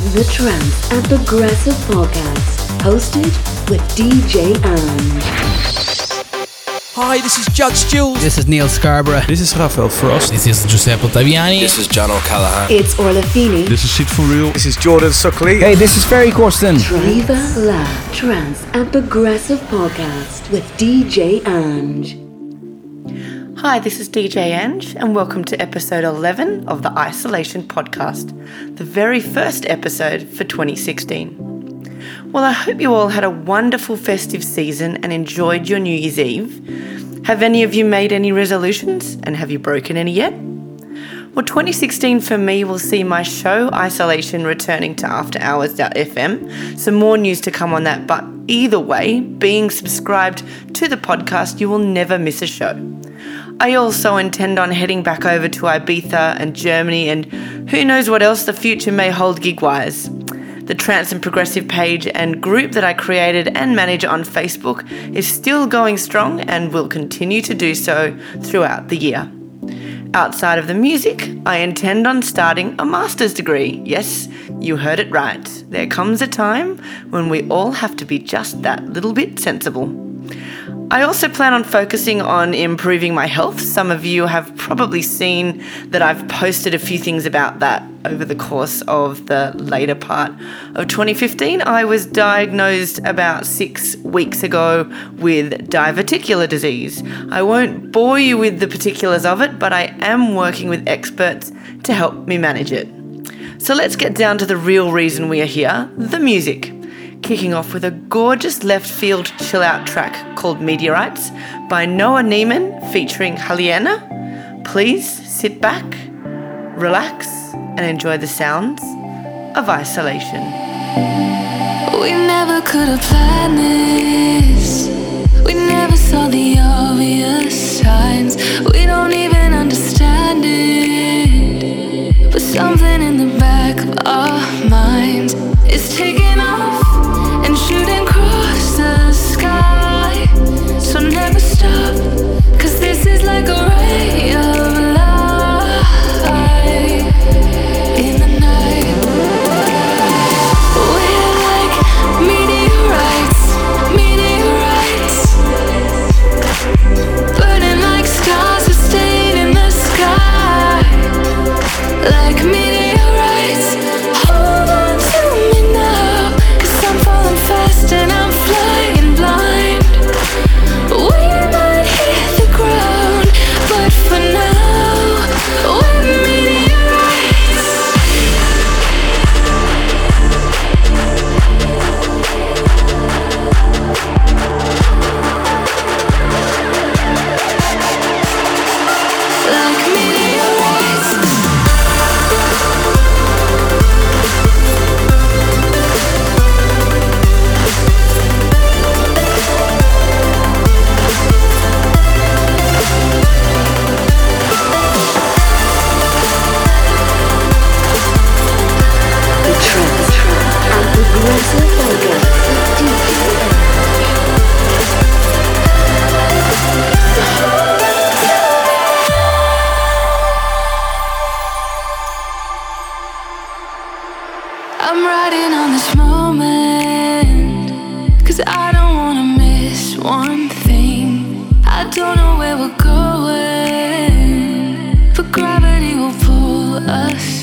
The Trance and Progressive Podcast, hosted with DJ Ange. Hi, this is Judge Jules. This is Neil Scarborough. This is Rafael Frost. This is Giuseppe Ottaviani. This is John O'Callaghan. It's Orla Feeney. This is Sied van Riel. This is Jordan Suckley. Hey, this is Ferry Corsten. Viva La Trance and Progressive Podcast with DJ Ange. Hi, this is DJ Ange, and welcome to episode 11 of the Isolation Podcast, the very first episode for 2016. Well, I hope you all had a wonderful festive season and enjoyed your New Year's Eve. Have any of you made any resolutions, and have you broken any yet? Well, 2016 for me will see my show Isolation returning to AfterHours.fm. Some more news to come on that, but either way, being subscribed to the podcast, you will never miss a show. I also intend on heading back over to Ibiza and Germany, and who knows what else the future may hold gig wise. The Trance and Progressive page and group that I created and manage on Facebook is still going strong and will continue to do so throughout the year. Outside of the music, I intend on starting a master's degree. Yes, you heard it right. There comes a time when we all have to be just that little bit sensible. I also plan on focusing on improving my health. Some of you have probably seen that I've posted a few things about that over the course of the later part of 2015. I was diagnosed about six weeks ago with diverticular disease. I won't bore you with the particulars of it, but I am working with experts to help me manage it. So let's get down to the real reason we are here the music kicking off with a gorgeous left field chill out track called Meteorites by Noah Neiman featuring Hallene. Please sit back, relax, and enjoy the sounds of isolation. We never could have planned this. We never saw the obvious signs. We don't even understand it. But something in the back of our minds is taking off like a I don't know where we're going. But gravity will pull us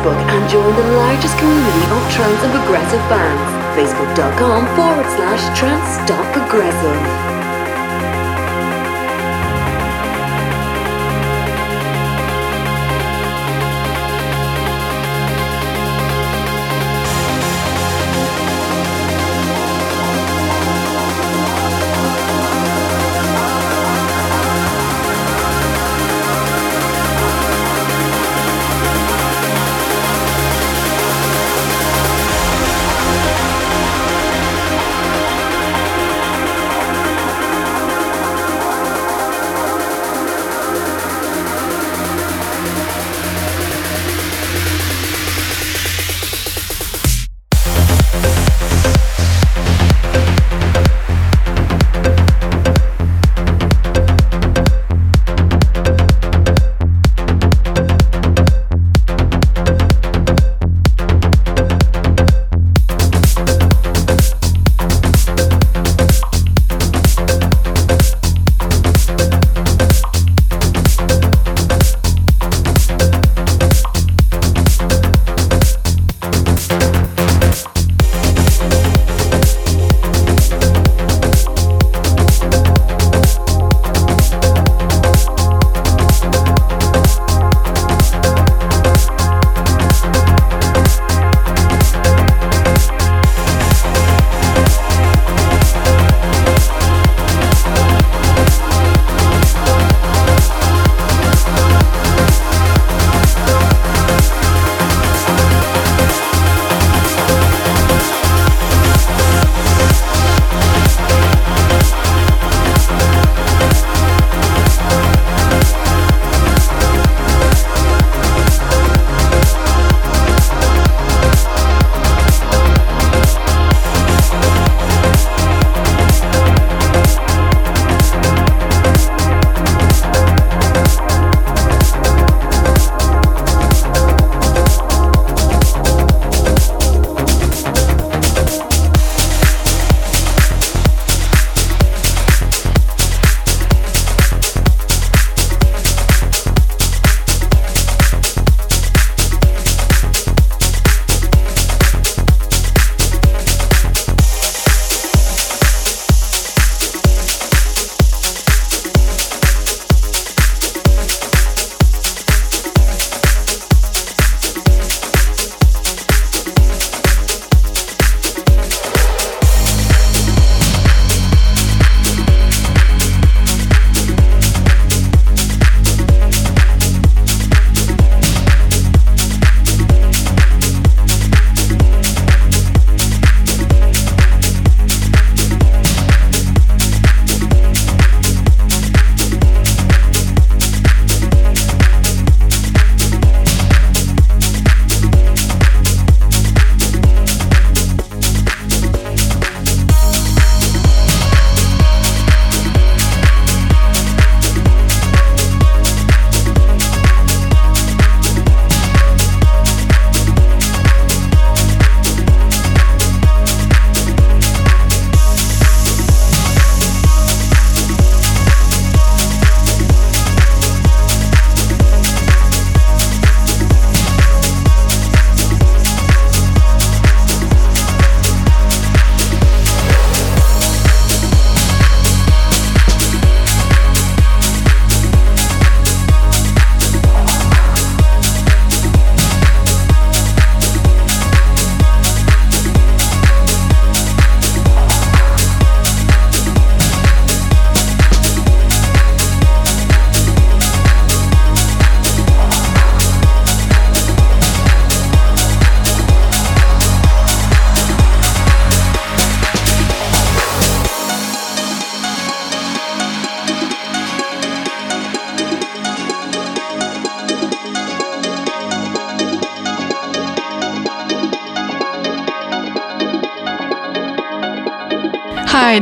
Facebook and join the largest community of trance and progressive fans. Facebook.com forward slash trance.progressive.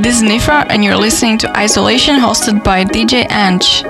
this is Nifra, and you're listening to Isolation hosted by DJ Ange.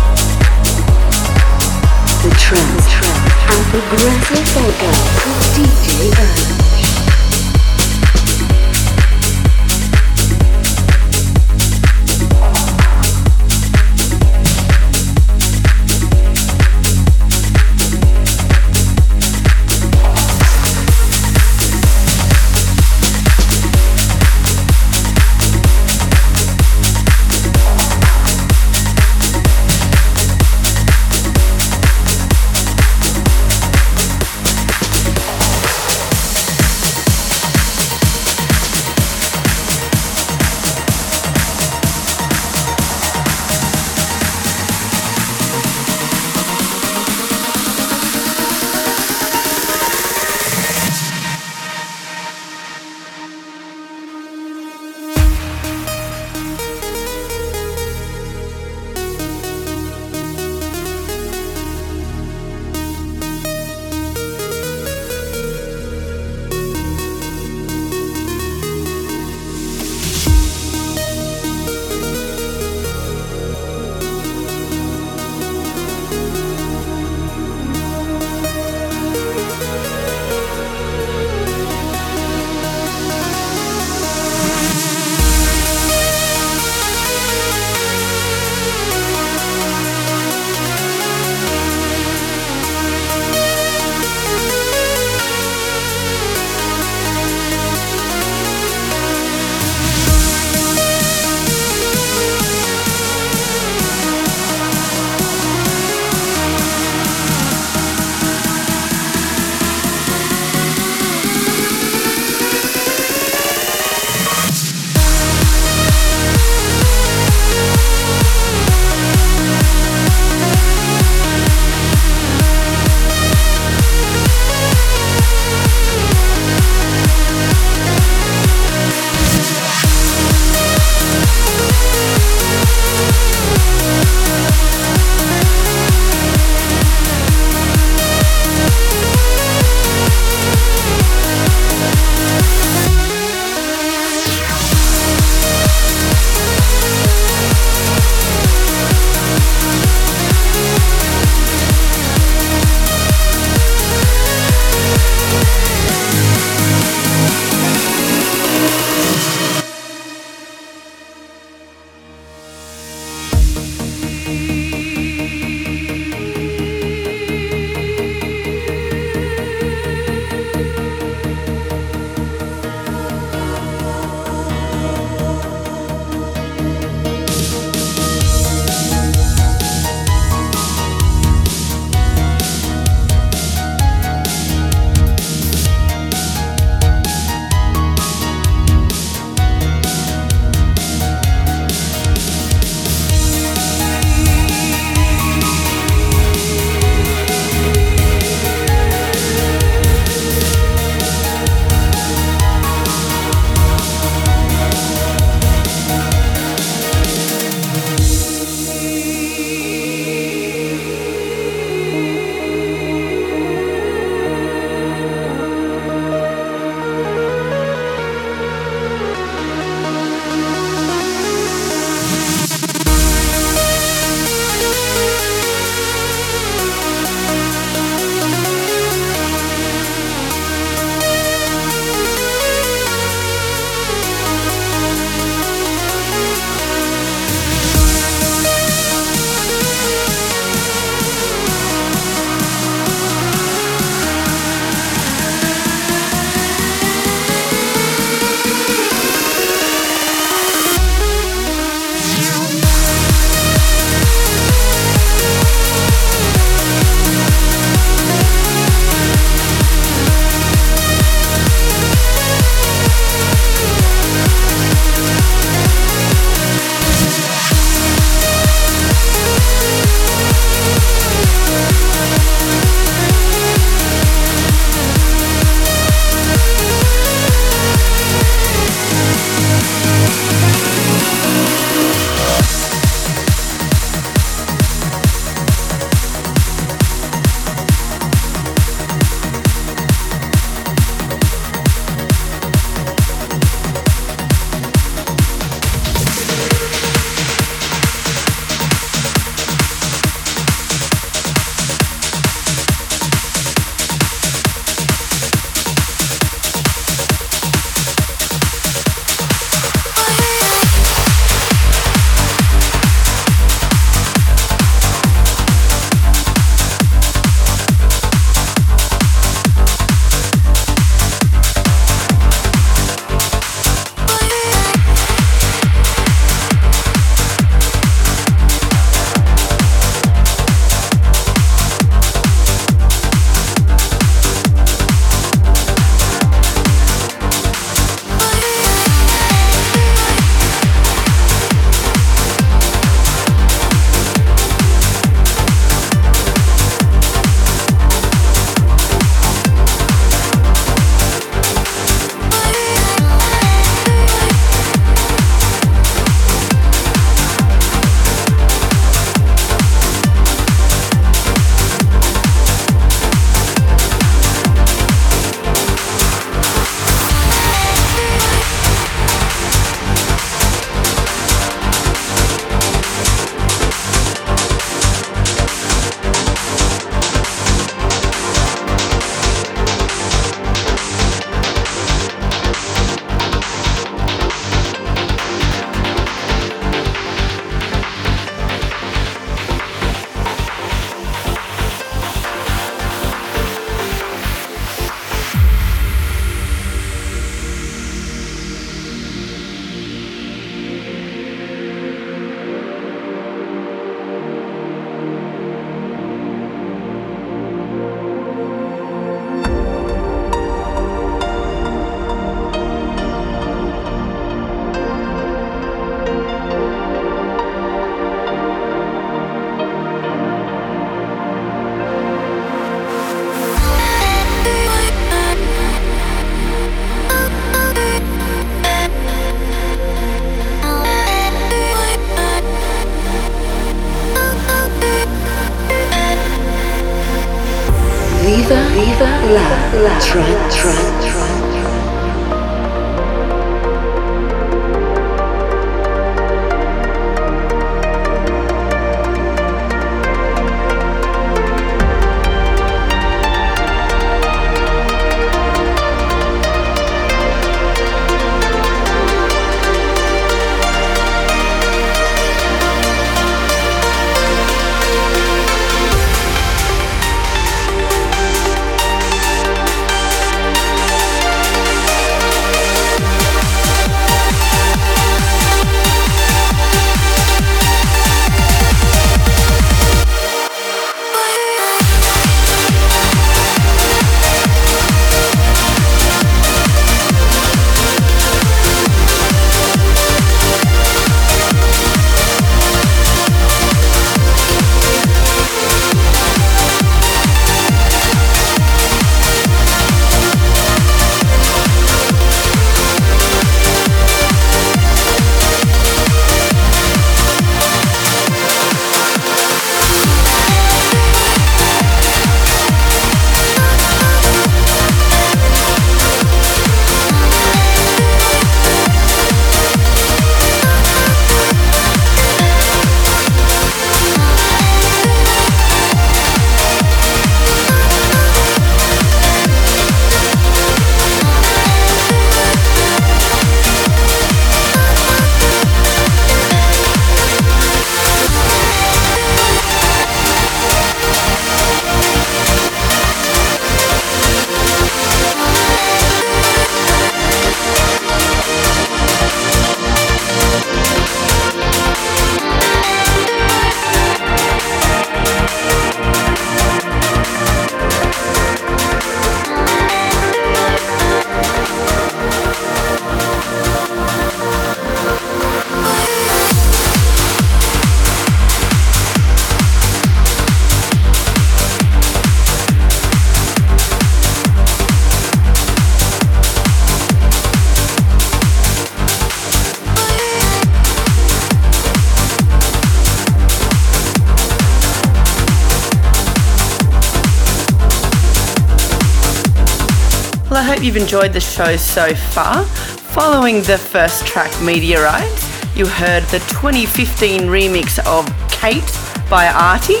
You've enjoyed the show so far. Following the first track, Meteorite, you heard the 2015 remix of Kate by Arty,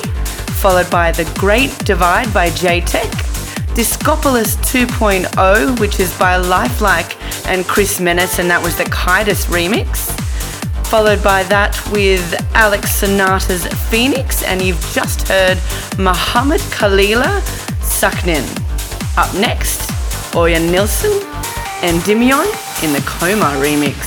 followed by The Great Divide by Jaytech, Discopolis 2.0, which is by Lifelike and Kris Menace, and that was the Kydus remix. Followed by that with Alex Sonata's Phoenix, and you've just heard Mohammed Khalila Sakhnin. Up next, Orjan Nilsen and Dimion in the KhoMha remix.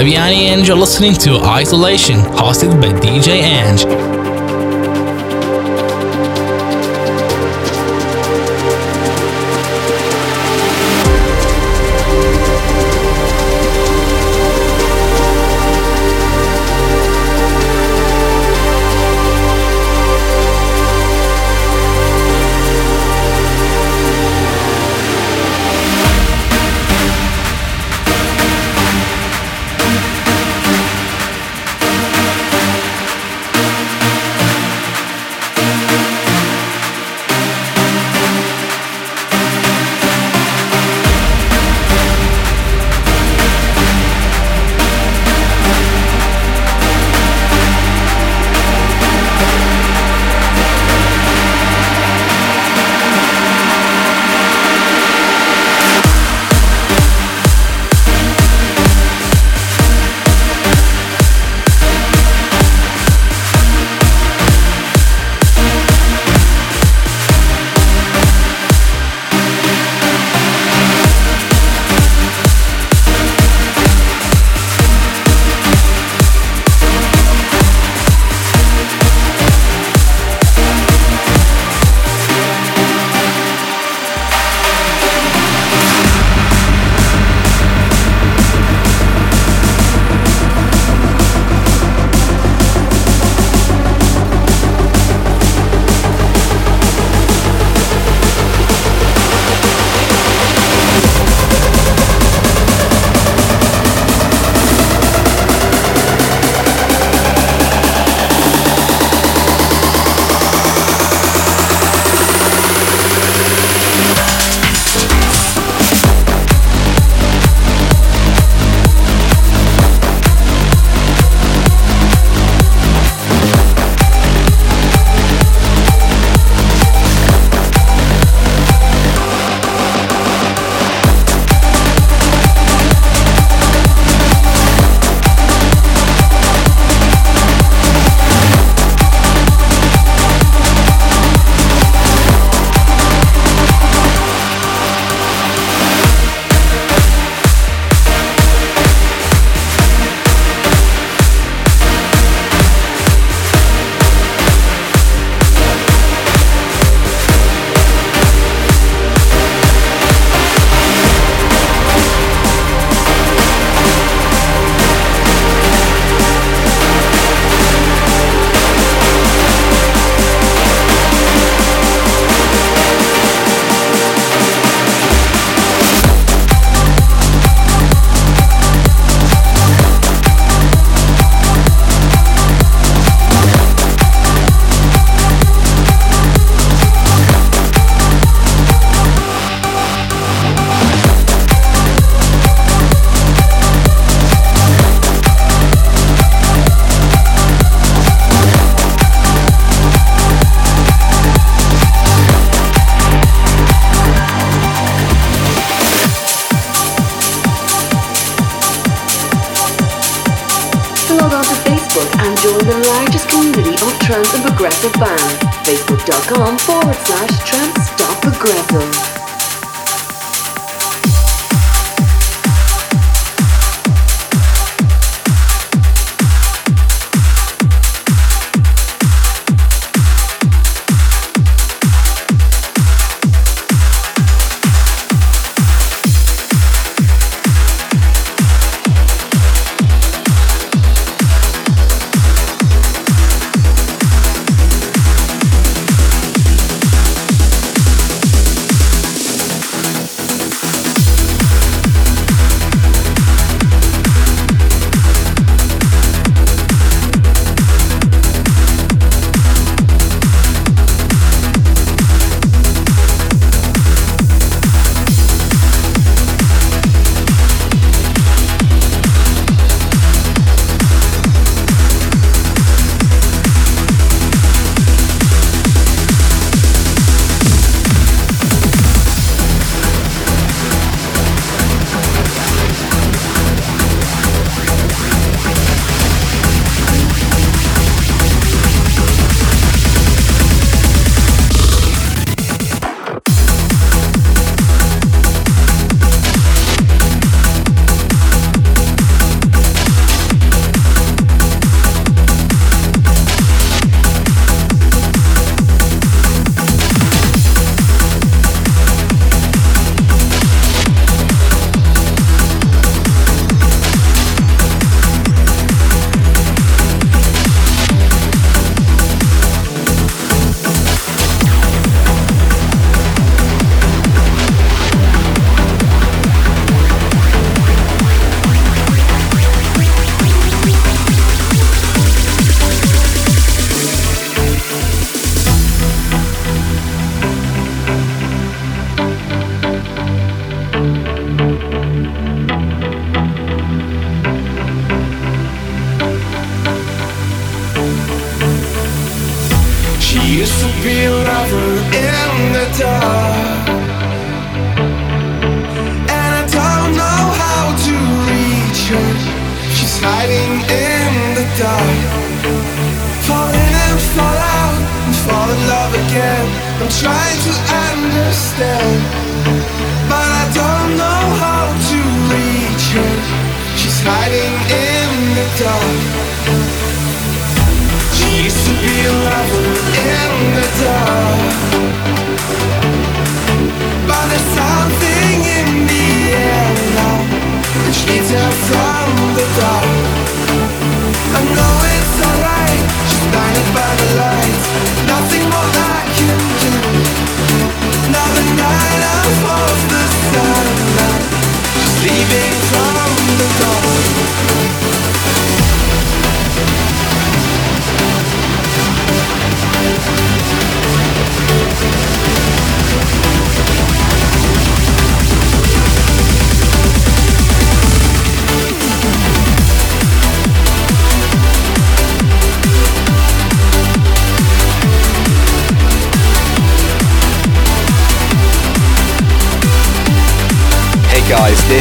Taviani and you're listening to Isolation, hosted by DJ Ange.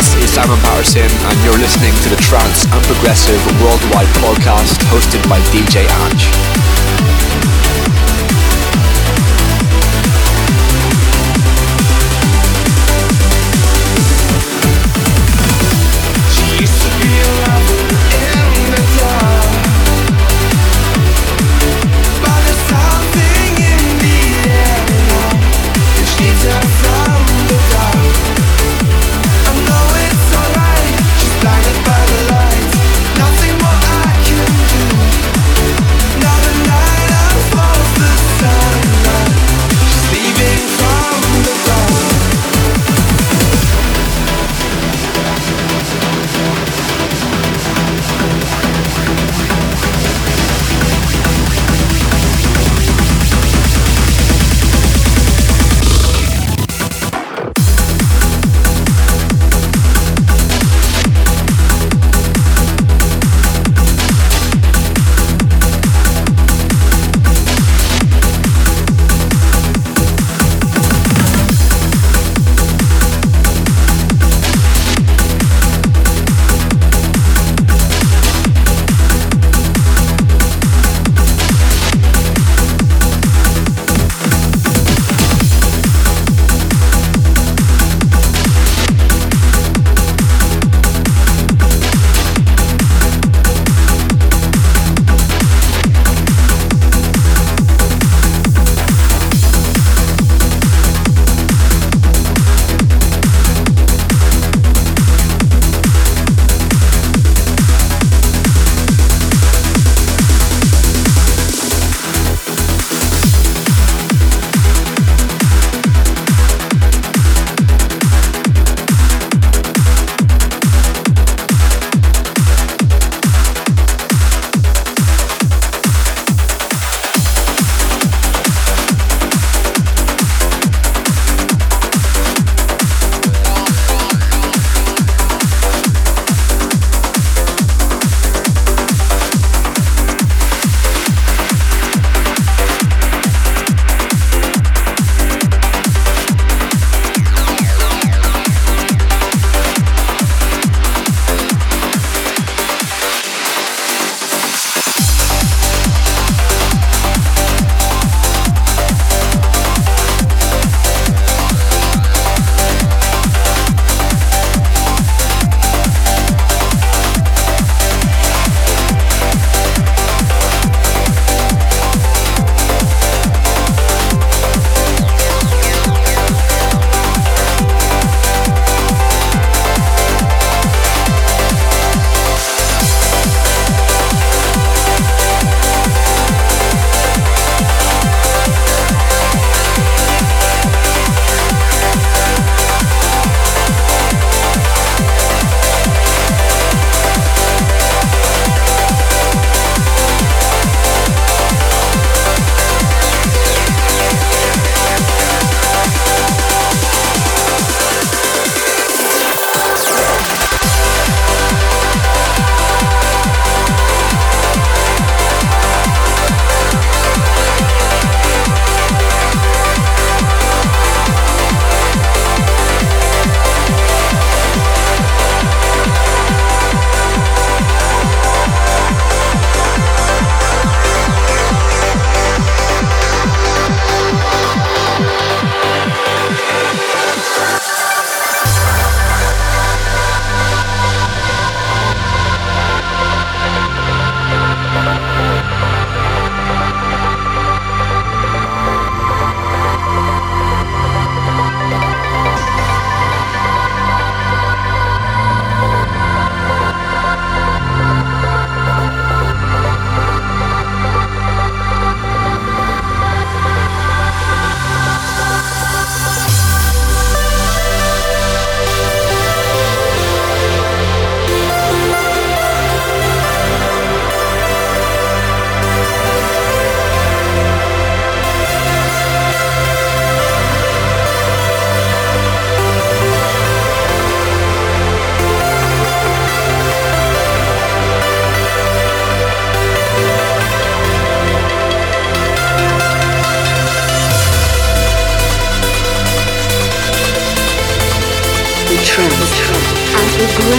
Simon Patterson, and you're listening to the Trance and Progressive Worldwide podcast hosted by DJ Ange.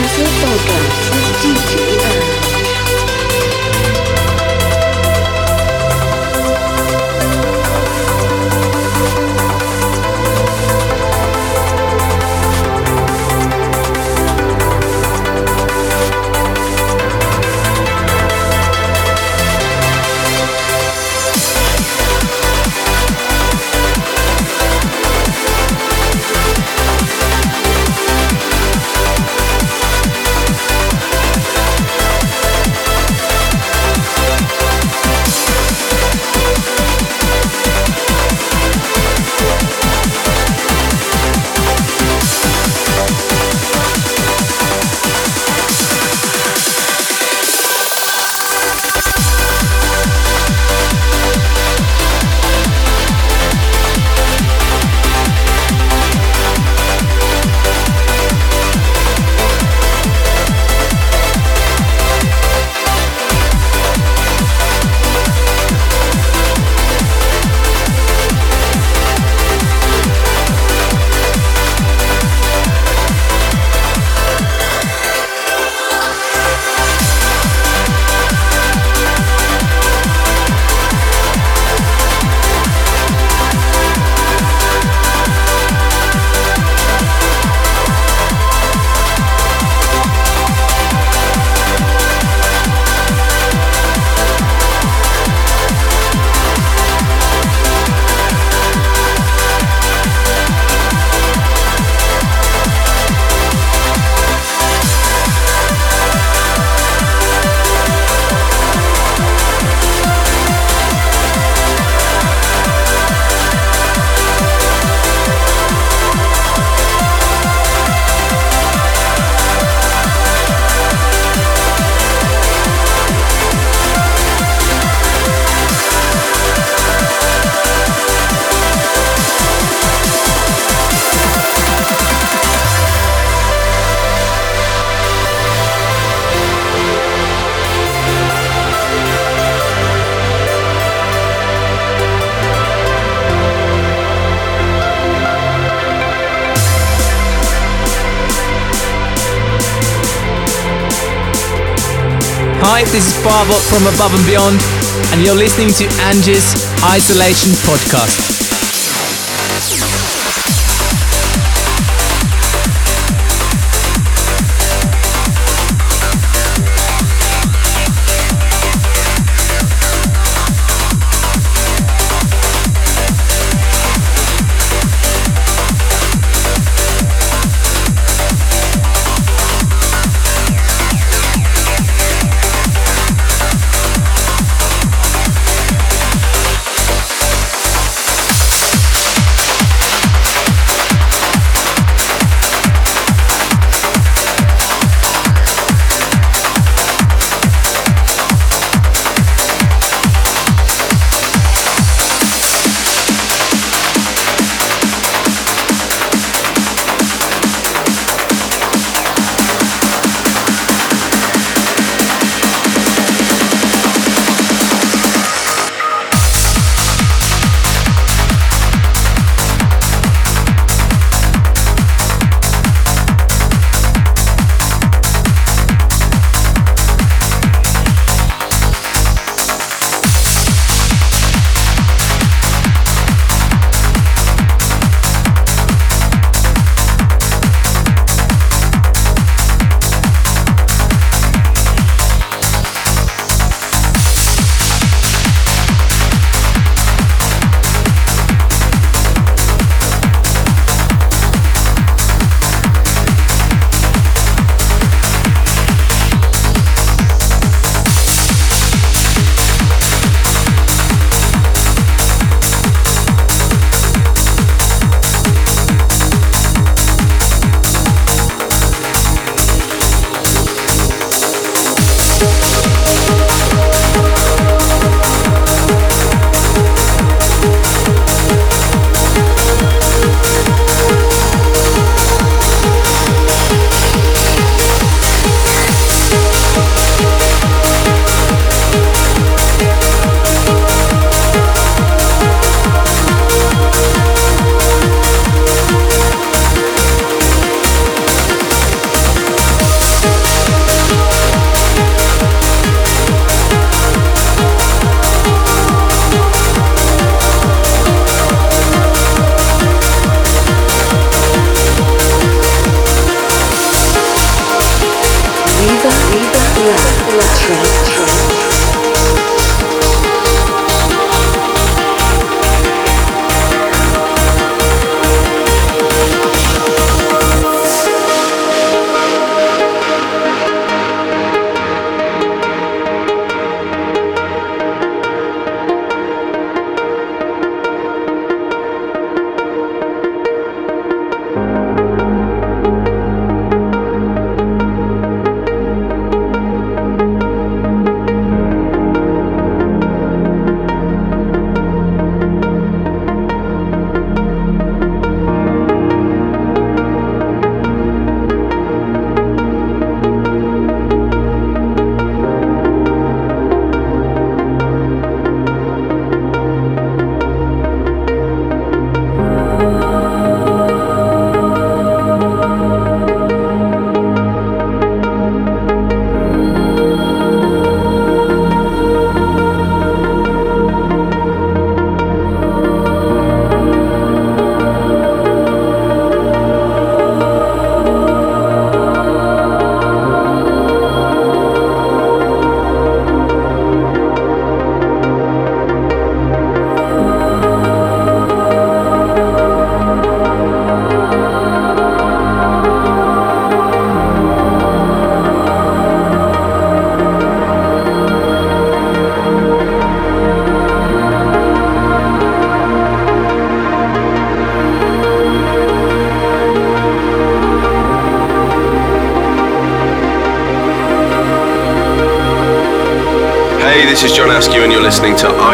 Progressive Podcast with DJ Ange. Hi, this is Barbot from Above and Beyond, and you're listening to Ange's Isolation Podcast.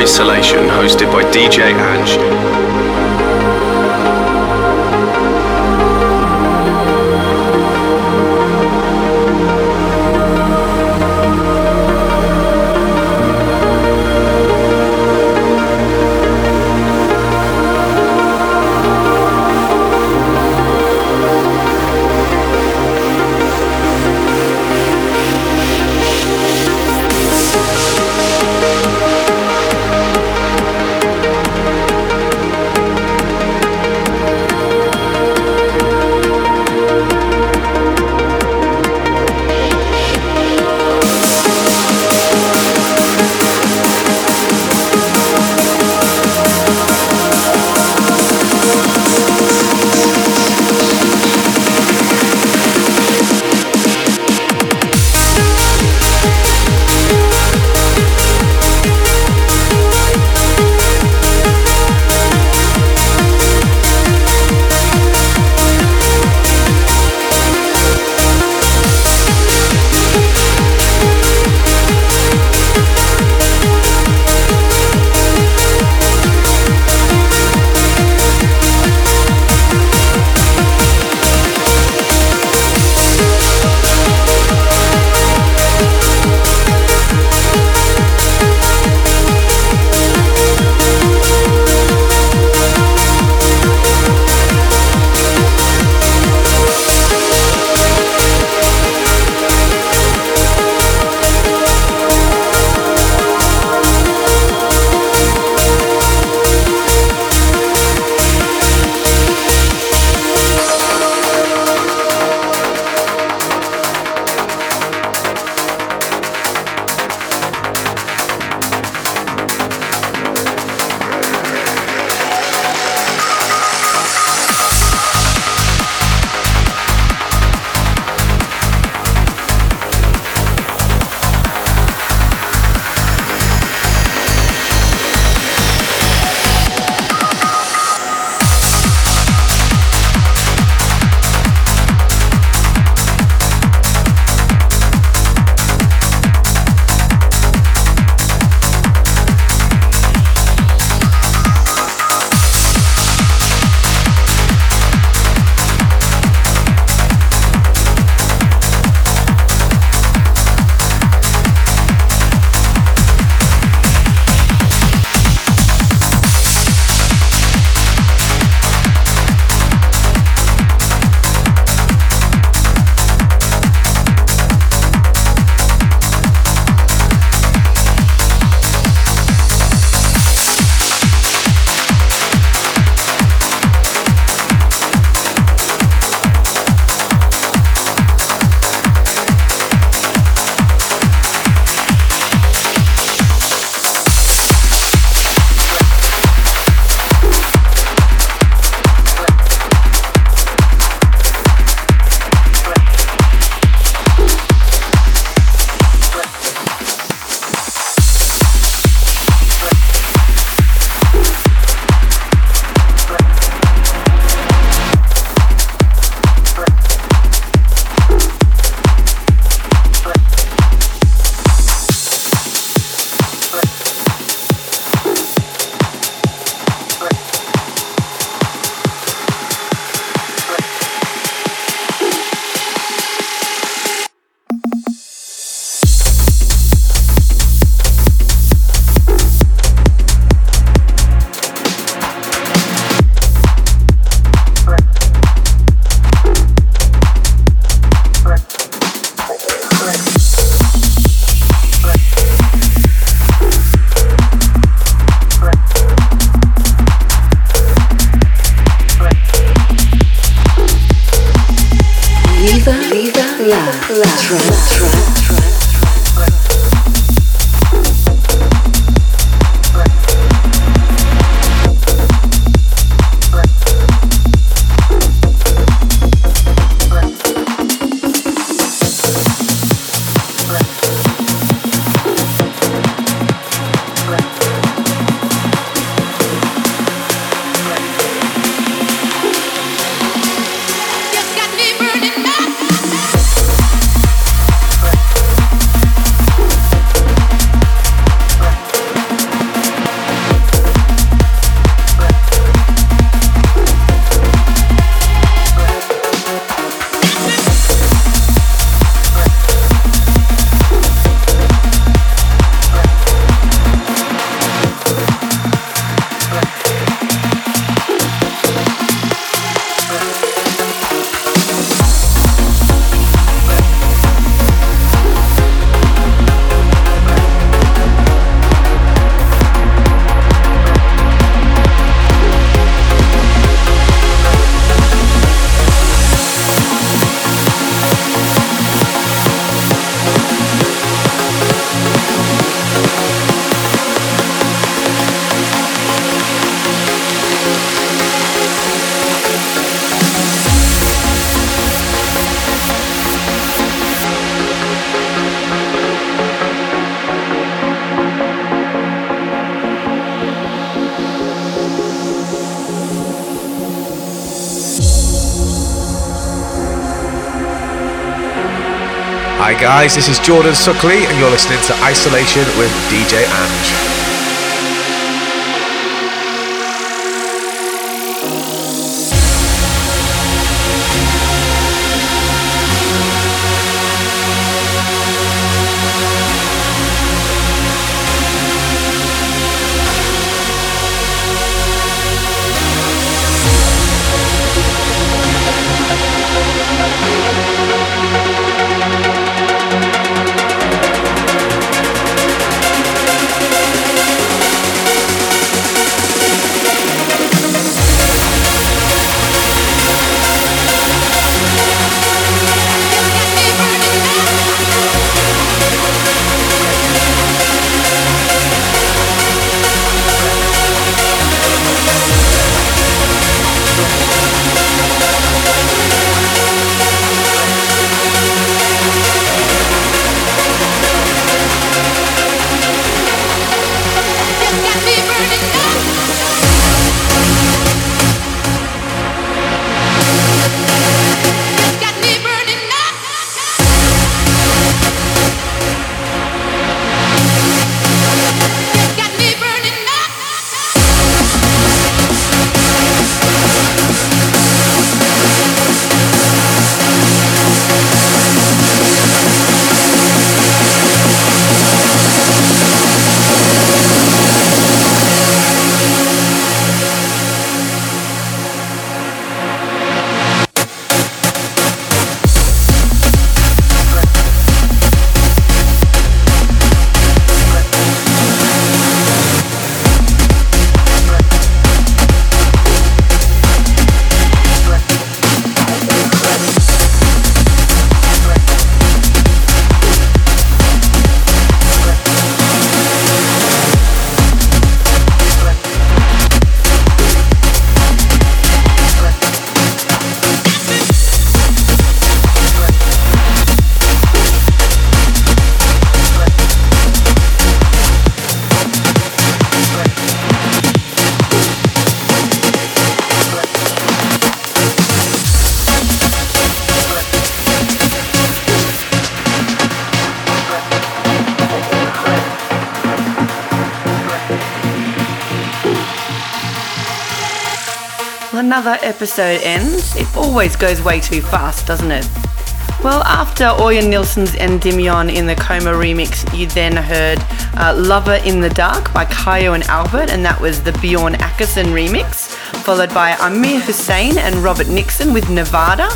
Isolation, guys, this is Jordan Suckley, and you're listening to Isolation with DJ Ange. Another episode ends, it always goes way too fast, doesn't it? Well, after Orjan Nilsen's Endymion in the KhoMha remix, you then heard uh, Lover in the Dark by Kyau and Albert, and that was the Bjorn Akesson remix, followed by Amir Hussain and Robert Nickson with Nevada,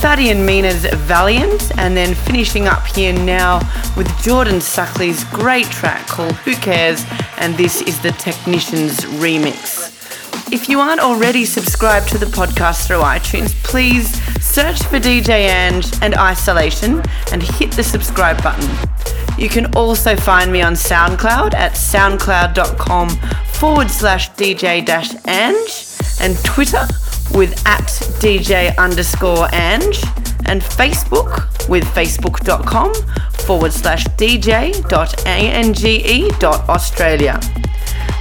Fady and Mina's Valiant, and then finishing up here now with Jordan Suckley's great track called Who Cares, and this is the Technicians remix. If you aren't already subscribed to the podcast through iTunes, please Search for DJ Ange and Isolation and hit the subscribe button. You can also find me on SoundCloud at soundcloud.com forward slash DJ Ange and Twitter with at DJ underscore Ange and Facebook with facebook.com forward slash DJ Australia.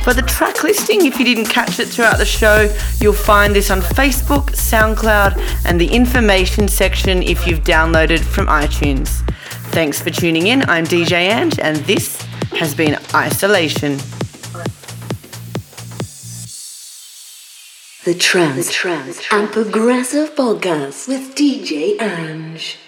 For the track listing, if you didn't catch it throughout the show, you'll find this on Facebook, SoundCloud, and the information section if you've downloaded from iTunes. Thanks for tuning in. I'm DJ Ange, and this has been Isolation. The Trance, the Trance and Progressive Podcast with DJ Ange.